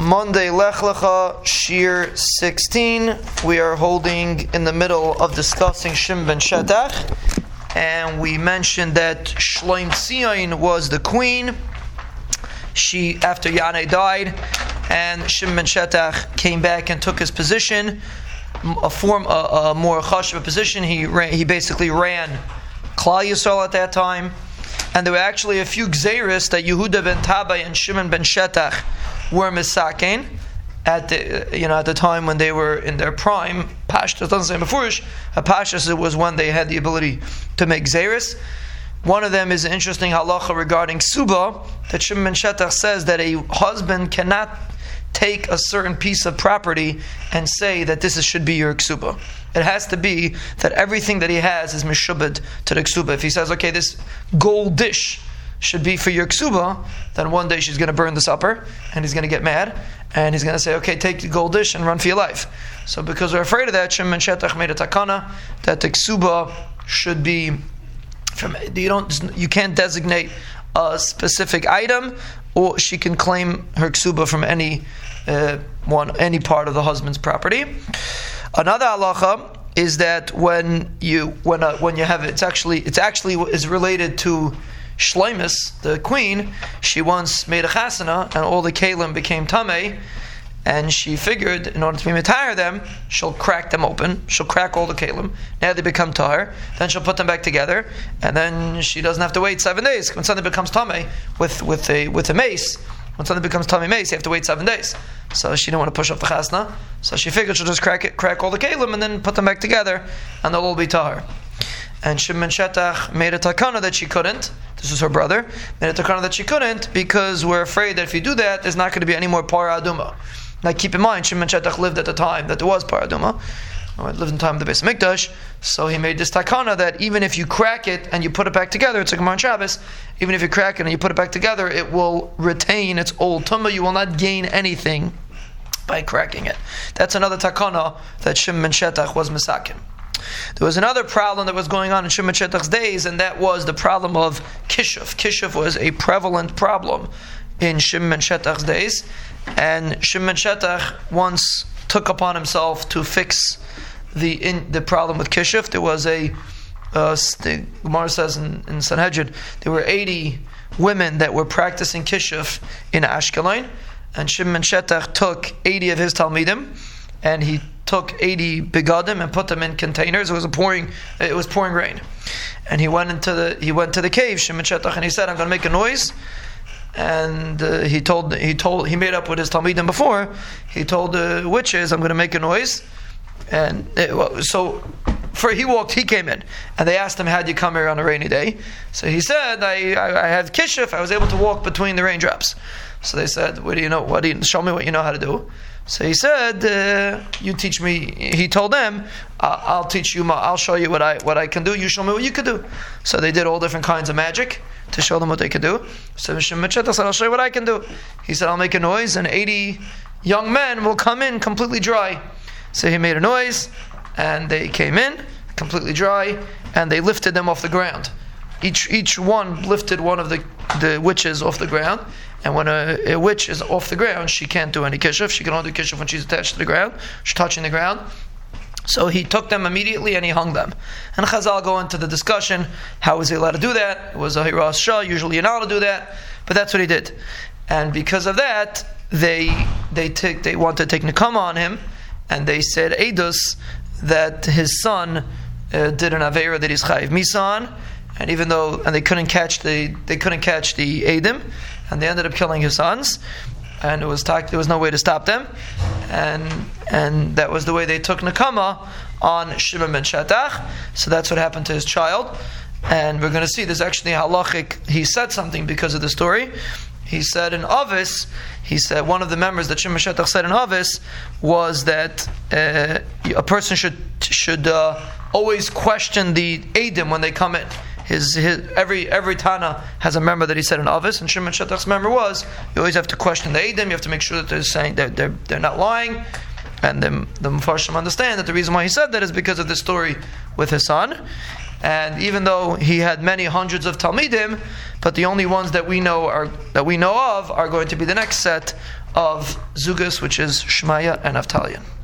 Monday Lech Lecha, Shir 16. We are holding in the middle of discussing Shim ben Shetach, and we mentioned that Shloim Tzion was the queen. She, after Yannai died, and Shim ben Shetach came back and took his position, a form, a, a more chashuv position. He ran, he basically ran Klal Yisrael at that time, and there were actually a few gzeris that Yehuda ben Tabai and Shimon ben Shetach were misakin at the you know at the time when they were in their prime. Pashtas doesn't say beforish. A pashtas was when they had the ability to make zeris. One of them is an interesting halacha regarding ksuba that Shimon Shetach says that a husband cannot take a certain piece of property and say that this should be your ksuba. It has to be that everything that he has is mishubed to the ksuba. If he says, okay, this gold dish should be for your ksuba, then one day she's going to burn the supper and he's going to get mad and he's going to say, okay, take the gold dish and run for your life. So because we're afraid of that, Shimon Shetach made a takana that the ksuba should be from you don't you can't designate a specific item, or she can claim her ksuba from any uh, one any part of the husband's property. Another halacha is that when you when uh, when you have it's actually it's actually is related to Shleimus, the queen, she once made a chasana, and all the kalim became tamei, and she figured in order to be retire them, she'll crack them open. She'll crack all the kalim. Now they become tar. Then she'll put them back together, and then she doesn't have to wait seven days. When something becomes tamei with with a with a meis, when something becomes tamei meis, you have to wait seven days. So she didn't want to push off the chasna, so she figured she'll just crack it, crack all the kalim, and then put them back together, and they'll all be tar. And Shimon Shetach made a takana that she couldn't. This was her brother. Made a takana that she couldn't because we're afraid that if you do that, there's not going to be any more para aduma. Now keep in mind, Shimon Shetach lived at the time that there was para aduma. Lived in time of the Beis Mikdash, so he made this takana that even if you crack it and you put it back together, it's like Gemara Shabbos. Even if you crack it and you put it back together, it will retain its old tumah. You will not gain anything by cracking it. That's another takana that Shimon Shetach was misakin. There was another problem that was going on in Shimon Shetach's days, and that was the problem of kishuf. Kishuf was a prevalent problem in Shimon Shetach's days, and Shimon Shetach once took upon himself to fix the in, the problem with kishuf. There was a uh, the Gemara says in, in Sanhedrin there were eighty women that were practicing kishuf in Ashkelon, and Shimon Shetach took eighty of his talmidim, and he took 80 begadim and put them in containers. It was pouring, it was pouring rain, and he went into the he went to the cave Shimon Shetach, and he said, "I'm going to make a noise." And uh, he told he told he made up with his talmidim before. He told the witches, "I'm going to make a noise," and it, so for he walked, he came in, and they asked him, "How'd you come here on a rainy day?" So he said, "I I, I had kishuf. I was able to walk between the raindrops." So they said, "What do you know? What do you show me what you know how to do?" So he said, uh, "You teach me." He told them, "I'll teach you. I'll show you what I what I can do. You show me what you can do." So they did all different kinds of magic to show them what they could do. So Mishim said, "I'll show you what I can do." He said, "I'll make a noise, and eighty young men will come in completely dry." So he made a noise, and they came in completely dry, and they lifted them off the ground. Each each one lifted one of the the witches off the ground, and when a, a, witch is off the ground, she can't do any kishuf. She can only do kishuf when she's attached to the ground. She's touching the ground. So he took them immediately and he hung them. And Chazal go into the discussion: How was he allowed to do that? It was a hiras shah. Usually you're not allowed to do that, but that's what he did. And because of that, they they they wanted to take nikama on him, and they said edus that his son uh, did an avera that he's chayiv misan, and even though and they couldn't catch the they couldn't catch the edim, and they ended up killing his sons. And it was talk, there was no way to stop them, and and that was the way they took nakama on Shimon ben Shetach. So that's what happened to his child, and we're going to see there's actually halachic. He said something because of the story. He said in Avos, he said one of the members that Shimon Shetach said in Avos was that uh, a person should should uh, always question the edim when they come in his, his every every Tana has a member that he said in Avos, and Shimon Shetach's member was. You always have to question the Eidim. You have to make sure that they're saying they're they're, they're not lying. And the, the Mepharshim understand that the reason why he said that is because of the story with his son. And even though he had many hundreds of Talmidim, but the only ones that we know are that we know of are going to be the next set of Zugas, which is Shmaya and Avtalion.